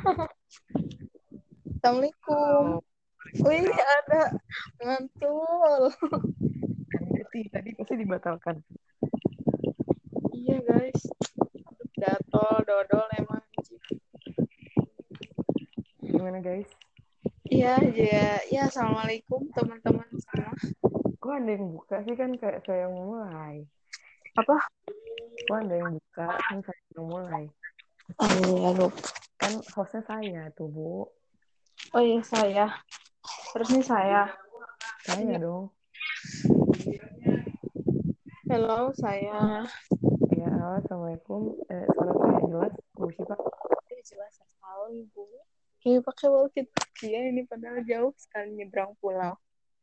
Assalamualaikum. Wih, ada ngantul. Tadi tadi pasti dibatalkan. Iya, guys. Datol, dodol emang. Gimana guys? Iya, ya. Ya, Assalamualaikum teman-teman semua. Kok ada yang buka sih kan kayak saya mulai. Apa? Kok ada yang buka kan saya mulai. Oh iya, lupa. Kan hostnya saya tuh bu. Oh iya, saya. Terusnya saya. Saya dong. Halo, saya. Ya halo, assalamualaikum. Eh, suara saya jelas. Bu Syifa. Ini jelas sekali, Bu. Ini pakai walkie ya ini padahal jauh sekali nyebrang pulau.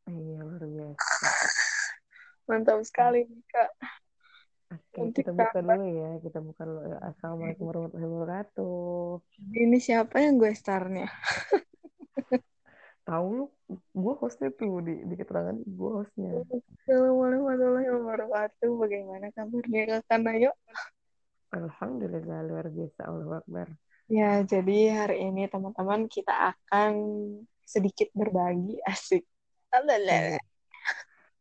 Iya luar biasa. Mantap sekali, Kak. Oke, Nanti kita buka dulu ya. Kita buka dulu. Assalamualaikum warahmatullahi wabarakatuh. Ini siapa yang gue starnya? Tahu lu, gue hostnya tuh di, di keterangan gue hostnya. Assalamualaikum warahmatullahi wabarakatuh. Bagaimana kabarnya Kakak Nayo? Alhamdulillah luar biasa. Allah Akbar. Ya, jadi hari ini teman-teman kita akan sedikit berbagi asik. Alalala.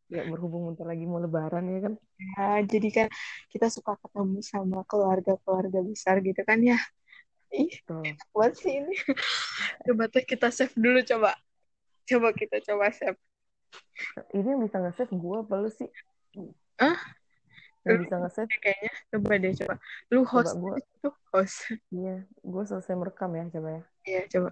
Ya berhubung bentar lagi mau lebaran ya kan. Ya, jadi kan kita suka ketemu sama keluarga-keluarga besar gitu kan ya. Ih, buat sih ini. Coba tuh kita save dulu coba. Coba kita coba save. Ini yang bisa nge-save gue apa lu sih? Hah? Yang bisa nge-save? Kayaknya coba deh coba. Lu Coba host gue, itu host. iya, gue selesai merekam ya coba ya. Iya, coba.